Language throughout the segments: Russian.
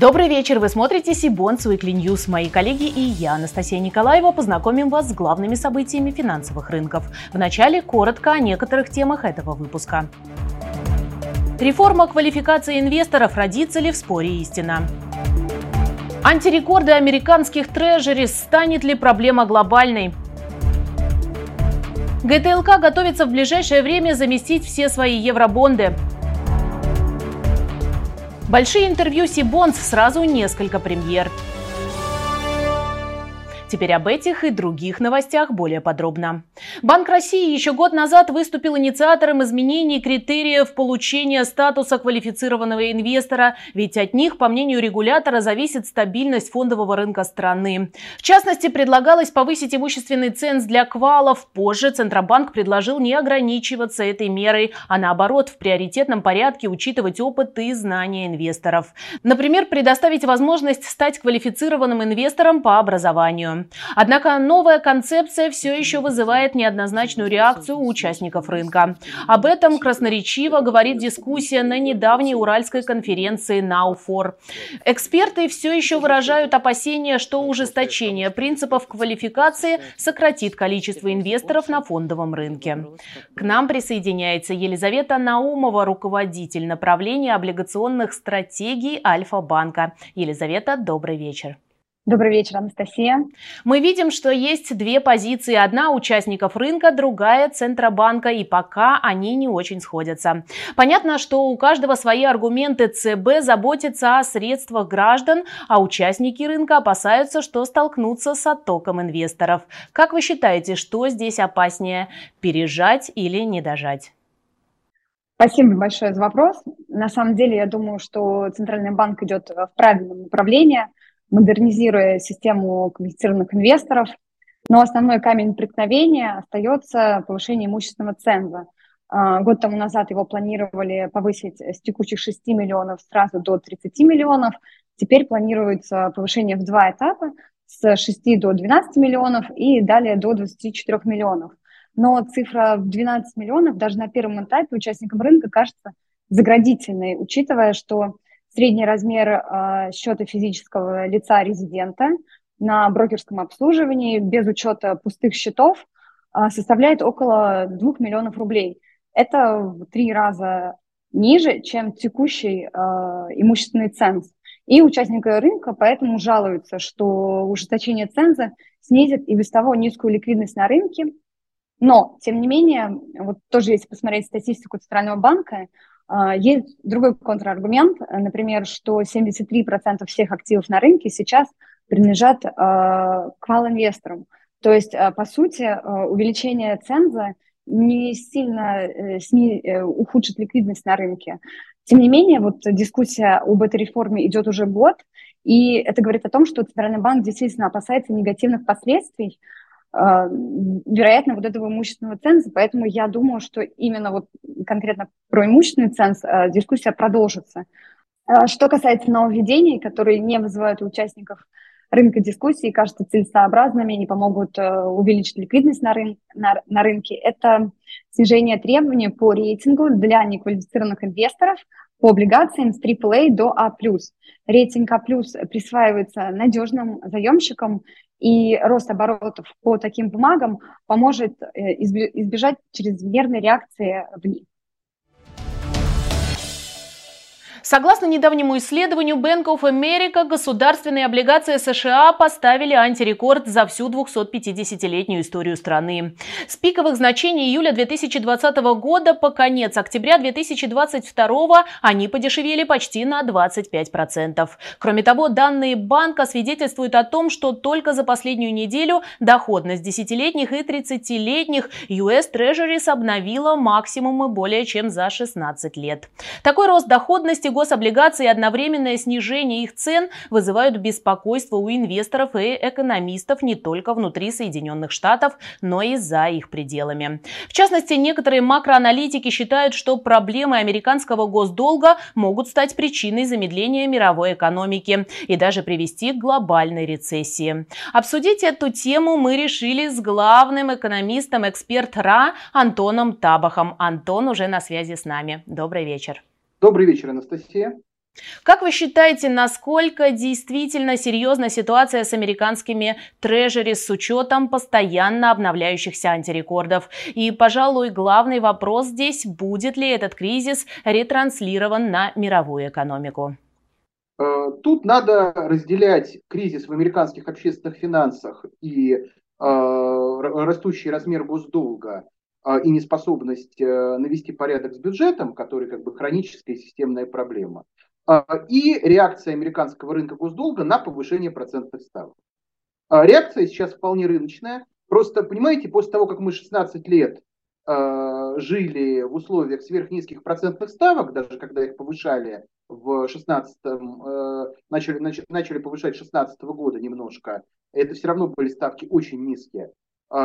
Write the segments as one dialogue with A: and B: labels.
A: Добрый вечер, вы смотрите Сибонс Weekly News. Мои коллеги и я, Анастасия Николаева, познакомим вас с главными событиями финансовых рынков. Вначале коротко о некоторых темах этого выпуска. Реформа квалификации инвесторов родится ли в споре истина? Антирекорды американских трежерис станет ли проблема глобальной? ГТЛК готовится в ближайшее время заместить все свои евробонды. Большие интервью Сибонс, сразу несколько премьер. Теперь об этих и других новостях более подробно. Банк России еще год назад выступил инициатором изменений критериев получения статуса квалифицированного инвестора, ведь от них, по мнению регулятора, зависит стабильность фондового рынка страны. В частности, предлагалось повысить имущественный ценз для квалов. Позже Центробанк предложил не ограничиваться этой мерой, а наоборот, в приоритетном порядке учитывать опыт и знания инвесторов. Например, предоставить возможность стать квалифицированным инвестором по образованию. Однако новая концепция все еще вызывает неоднозначную реакцию у участников рынка. Об этом красноречиво говорит дискуссия на недавней Уральской конференции «Науфор». Эксперты все еще выражают опасения, что ужесточение принципов квалификации сократит количество инвесторов на фондовом рынке. К нам присоединяется Елизавета Наумова, руководитель направления облигационных стратегий Альфа-банка. Елизавета, добрый вечер.
B: Добрый вечер, Анастасия.
A: Мы видим, что есть две позиции. Одна участников рынка, другая Центробанка, и пока они не очень сходятся. Понятно, что у каждого свои аргументы. ЦБ заботится о средствах граждан, а участники рынка опасаются, что столкнутся с оттоком инвесторов. Как вы считаете, что здесь опаснее – пережать или не дожать?
B: Спасибо большое за вопрос. На самом деле, я думаю, что Центральный банк идет в правильном направлении – модернизируя систему квалифицированных инвесторов. Но основной камень преткновения остается повышение имущественного ценза. А, год тому назад его планировали повысить с текущих 6 миллионов сразу до 30 миллионов. Теперь планируется повышение в два этапа с 6 до 12 миллионов и далее до 24 миллионов. Но цифра в 12 миллионов даже на первом этапе участникам рынка кажется заградительной, учитывая, что Средний размер э, счета физического лица резидента на брокерском обслуживании без учета пустых счетов э, составляет около 2 миллионов рублей. Это в три раза ниже, чем текущий э, имущественный ценз. И участники рынка поэтому жалуются, что ужесточение ценза снизит и без того низкую ликвидность на рынке. Но, тем не менее, вот тоже если посмотреть статистику Центрального банка, а, есть другой контраргумент, например, что 73% всех активов на рынке сейчас принадлежат а, квал-инвесторам. То есть, а, по сути, увеличение ценза не сильно э, сни... Э, ухудшит ликвидность на рынке. Тем не менее, вот дискуссия об этой реформе идет уже год, и это говорит о том, что Центральный банк действительно опасается негативных последствий а, вероятно, вот этого имущественного ценза, поэтому я думаю, что именно вот конкретно про имущественный ценз а, дискуссия продолжится. А, что касается нововведений, которые не вызывают у участников рынка дискуссии, кажутся целесообразными, не помогут увеличить ликвидность на, рын на, на рынке, это снижение требований по рейтингу для неквалифицированных инвесторов по облигациям с AAA до А+. Рейтинг А+, присваивается надежным заемщикам и рост оборотов по таким бумагам поможет э, избежать чрезмерной реакции в них.
A: Согласно недавнему исследованию Bank of America, государственные облигации США поставили антирекорд за всю 250-летнюю историю страны. С пиковых значений июля 2020 года по конец октября 2022 они подешевели почти на 25%. Кроме того, данные банка свидетельствуют о том, что только за последнюю неделю доходность десятилетних и 30-летних US Treasuries обновила максимумы более чем за 16 лет. Такой рост доходности гособлигаций и одновременное снижение их цен вызывают беспокойство у инвесторов и экономистов не только внутри Соединенных Штатов, но и за их пределами. В частности, некоторые макроаналитики считают, что проблемы американского госдолга могут стать причиной замедления мировой экономики и даже привести к глобальной рецессии. Обсудить эту тему мы решили с главным экономистом эксперт РА Антоном Табахом. Антон уже на связи с нами. Добрый вечер.
C: Добрый вечер, Анастасия.
A: Как вы считаете, насколько действительно серьезна ситуация с американскими трежери с учетом постоянно обновляющихся антирекордов? И, пожалуй, главный вопрос здесь, будет ли этот кризис ретранслирован на мировую экономику?
C: Э, тут надо разделять кризис в американских общественных финансах и э, растущий размер госдолга и неспособность навести порядок с бюджетом, который как бы хроническая системная проблема, и реакция американского рынка госдолга на повышение процентных ставок. Реакция сейчас вполне рыночная. Просто, понимаете, после того, как мы 16 лет жили в условиях сверхнизких процентных ставок, даже когда их повышали в 16 э, начали, начали, повышать 16 года немножко, это все равно были ставки очень низкие, э,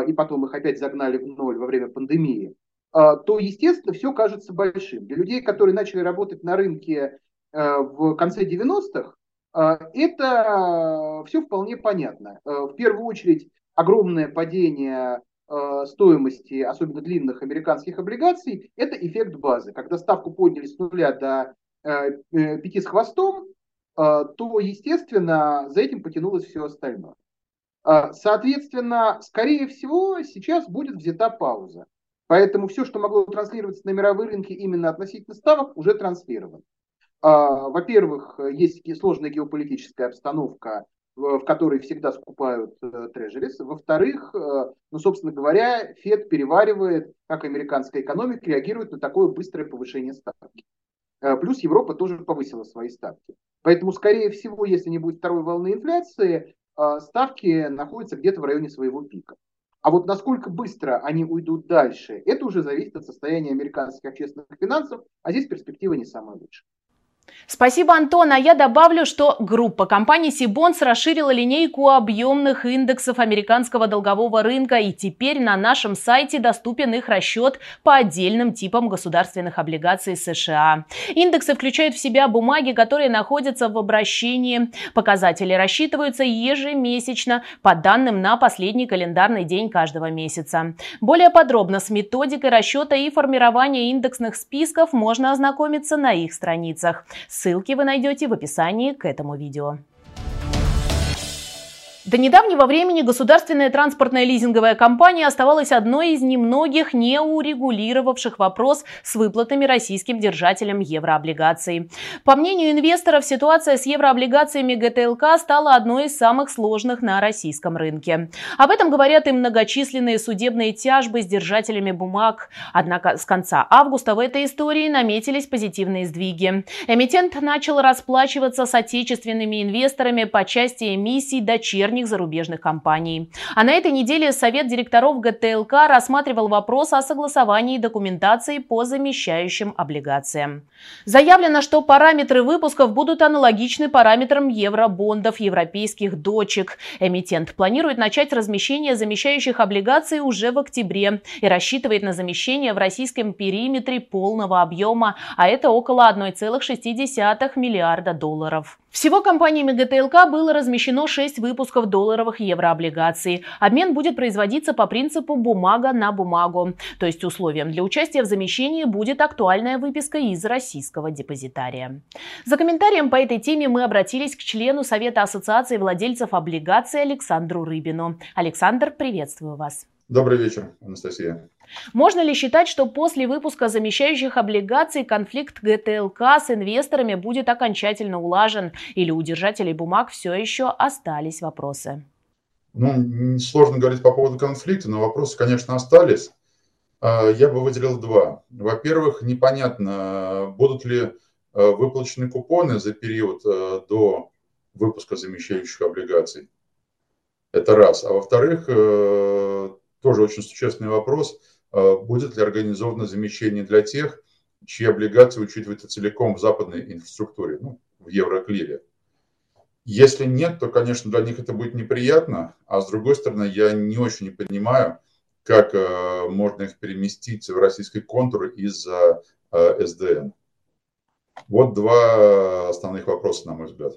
C: и потом их опять загнали в ноль во время пандемии, э, то, естественно, все кажется большим. Для людей, которые начали работать на рынке э, в конце 90-х, э, это все вполне понятно. В первую очередь, огромное падение стоимости, особенно длинных американских облигаций, это эффект базы. Когда ставку подняли с нуля до Э, пяти с хвостом, то, естественно, за этим потянулось все остальное. Соответственно, скорее всего, сейчас будет взята пауза. Поэтому все, что могло транслироваться на мировые рынки именно относительно ставок, уже транслировано. Во-первых, есть сложная геополитическая обстановка, в которой всегда скупают трежерис. Во-вторых, ну, собственно говоря, Фед переваривает, как американская экономика реагирует на такое быстрое повышение ставки. Э, плюс Европа тоже повысила свои ставки. Поэтому, скорее всего, если не будет второй волны инфляции, э, ставки находятся где-то в районе своего пика. А вот насколько быстро они уйдут дальше, это уже зависит от состояния американских общественных финансов, а здесь перспектива не самая лучшая.
A: Спасибо, Антон. А я добавлю, что группа компаний Сибонс расширила линейку объемных индексов американского долгового рынка, и теперь на нашем сайте доступен их расчет по отдельным типам государственных облигаций США. Индексы включают в себя бумаги, которые находятся в обращении. Показатели рассчитываются ежемесячно по данным на последний календарный день каждого месяца. Более подробно с методикой расчета и формирования индексных списков можно ознакомиться на их страницах. Ссылки вы найдете в описании к этому видео. До недавнего времени государственная транспортная лизинговая компания оставалась одной из немногих не урегулировавших вопрос с выплатами российским держателям еврооблигаций. По мнению инвесторов, ситуация с еврооблигациями ГТЛК стала одной из самых сложных на российском рынке. Об этом говорят и многочисленные судебные тяжбы с держателями бумаг. Однако с конца августа в этой истории наметились позитивные сдвиги. Эмитент начал расплачиваться с отечественными инвесторами по части эмиссий дочерних дочерних зарубежных компаний. А на этой неделе Совет директоров ГТЛК рассматривал вопрос о согласовании документации по замещающим облигациям. Заявлено, что параметры выпусков будут аналогичны параметрам евробондов европейских дочек. Эмитент планирует начать размещение замещающих облигаций уже в октябре и рассчитывает на замещение в российском периметре полного объема, а это около 1,6 миллиарда долларов. Всего компаниями ГТЛК было размещено 6 выпусков долларовых еврооблигаций. Обмен будет производиться по принципу бумага на бумагу. То есть условием для участия в замещении будет актуальная выписка из российского депозитария. За комментарием по этой теме мы обратились к члену Совета Ассоциации владельцев облигаций Александру Рыбину. Александр, приветствую вас.
D: Добрый вечер, Анастасия.
A: Можно ли считать, что после выпуска замещающих облигаций конфликт ГТЛК с инвесторами будет окончательно улажен? Или у держателей бумаг все еще остались вопросы?
D: Ну, сложно говорить по поводу конфликта, но вопросы, конечно, остались. А, я бы выделил два. Во-первых, непонятно, будут ли а, выплачены купоны за период а, до выпуска замещающих облигаций. Это раз. А во-вторых, тоже очень существенный вопрос – Э, будет ли организовано замещение для тех, чьи облигации учитываются целиком в западной инфраструктуре, ну, в Евроклире. Если нет, то, конечно, для них это будет неприятно, а с другой стороны, я не очень понимаю, как э, можно их переместить в российский контур из-за э, СДН. Вот два основных вопроса, на мой взгляд.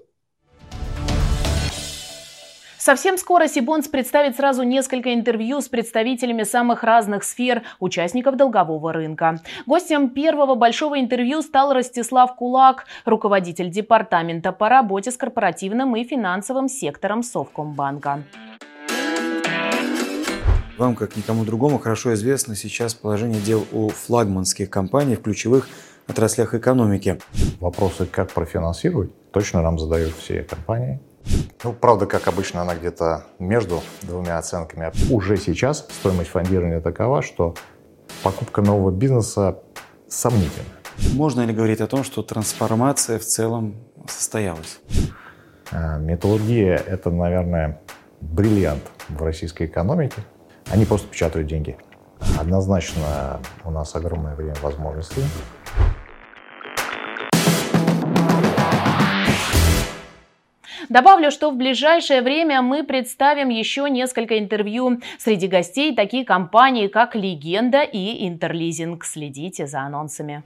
A: Совсем скоро Сибонс представит сразу несколько интервью с представителями самых разных сфер участников долгового рынка. Гостем первого большого интервью стал Ростислав Кулак, руководитель департамента по работе с корпоративным и финансовым сектором Совкомбанка.
E: Вам, как никому другому, хорошо известно сейчас положение дел у флагманских компаний в ключевых отраслях экономики.
F: Вопросы, как профинансировать, точно нам задают все компании. Ну, правда, как обычно, она где-то между двумя оценками. Уже сейчас стоимость фондирования такова, что покупка нового бизнеса сомнительна.
E: Можно ли говорить о том, что трансформация в целом состоялась?
F: А, металлургия – это, наверное, бриллиант в российской экономике. Они просто печатают деньги. Однозначно у нас огромное время возможностей.
A: Добавлю, что в ближайшее время мы представим еще несколько интервью. Среди гостей такие компании, как «Легенда» и «Интерлизинг». Следите за анонсами.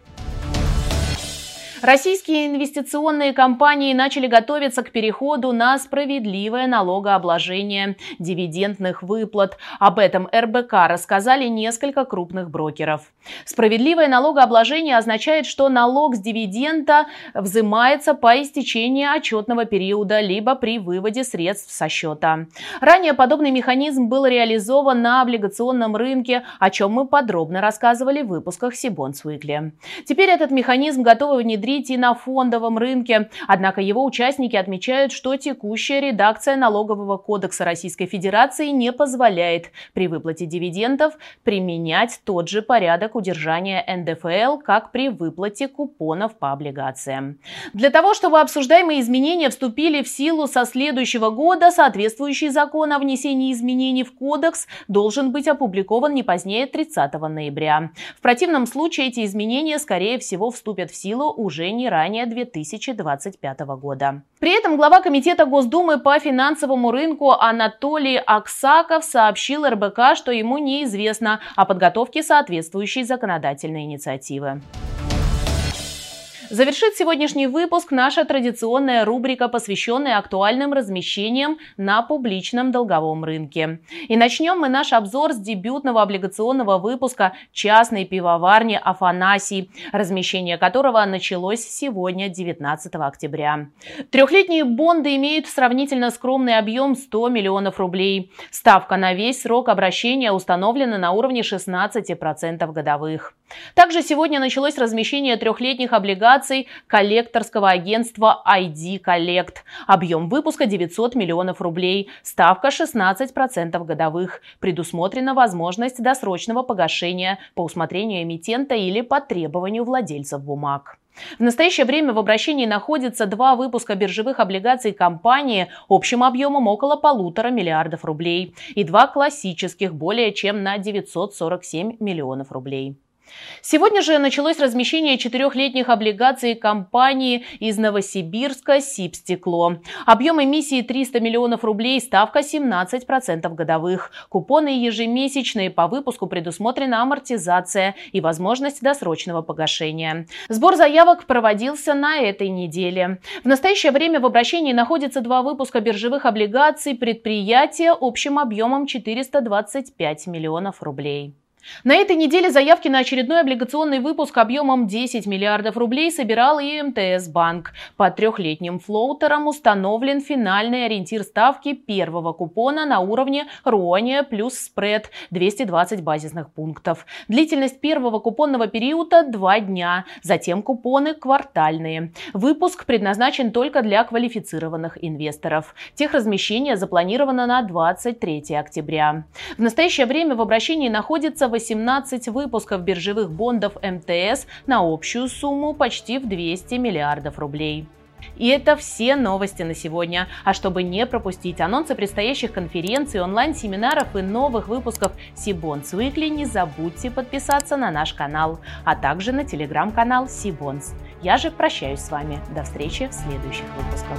A: Российские инвестиционные компании начали готовиться к переходу на справедливое налогообложение дивидендных выплат. Об этом РБК рассказали несколько крупных брокеров. Справедливое налогообложение означает, что налог с дивиденда взимается по истечении отчетного периода либо при выводе средств со счета. Ранее подобный механизм был реализован на облигационном рынке, о чем мы подробно рассказывали в выпусках Сибонс Уикли. Теперь этот механизм готовы внедрить и на фондовом рынке. Однако его участники отмечают, что текущая редакция Налогового кодекса Российской Федерации не позволяет при выплате дивидендов применять тот же порядок удержания НДФЛ, как при выплате купонов по облигациям. Для того, чтобы обсуждаемые изменения вступили в силу со следующего года, соответствующий закон о внесении изменений в кодекс должен быть опубликован не позднее 30 ноября. В противном случае эти изменения, скорее всего, вступят в силу уже не ранее 2025 года. При этом глава Комитета Госдумы по финансовому рынку Анатолий Аксаков сообщил РБК, что ему неизвестно о подготовке соответствующей законодательной инициативы. Завершит сегодняшний выпуск наша традиционная рубрика, посвященная актуальным размещениям на публичном долговом рынке. И начнем мы наш обзор с дебютного облигационного выпуска частной пивоварни «Афанасий», размещение которого началось сегодня, 19 октября. Трехлетние бонды имеют сравнительно скромный объем 100 миллионов рублей. Ставка на весь срок обращения установлена на уровне 16% годовых. Также сегодня началось размещение трехлетних облигаций коллекторского агентства ID Collect. Объем выпуска 900 миллионов рублей, ставка 16% годовых. Предусмотрена возможность досрочного погашения по усмотрению эмитента или по требованию владельцев бумаг. В настоящее время в обращении находится два выпуска биржевых облигаций компании общим объемом около полутора миллиардов рублей и два классических более чем на 947 миллионов рублей. Сегодня же началось размещение четырехлетних облигаций компании из Новосибирска «Сибстекло». Объем эмиссии 300 миллионов рублей, ставка 17% годовых. Купоны ежемесячные, по выпуску предусмотрена амортизация и возможность досрочного погашения. Сбор заявок проводился на этой неделе. В настоящее время в обращении находится два выпуска биржевых облигаций предприятия общим объемом 425 миллионов рублей. На этой неделе заявки на очередной облигационный выпуск объемом 10 миллиардов рублей собирал и МТС Банк. По трехлетним флоутерам установлен финальный ориентир ставки первого купона на уровне Руония плюс спред 220 базисных пунктов. Длительность первого купонного периода 2 дня, затем купоны квартальные. Выпуск предназначен только для квалифицированных инвесторов. Техразмещение запланировано на 23 октября. В настоящее время в обращении находится 18 выпусков биржевых бондов МТС на общую сумму почти в 200 миллиардов рублей. И это все новости на сегодня. А чтобы не пропустить анонсы предстоящих конференций, онлайн-семинаров и новых выпусков Сибонс Weekly, не забудьте подписаться на наш канал, а также на телеграм-канал Сибонс. Я же прощаюсь с вами. До встречи в следующих выпусках.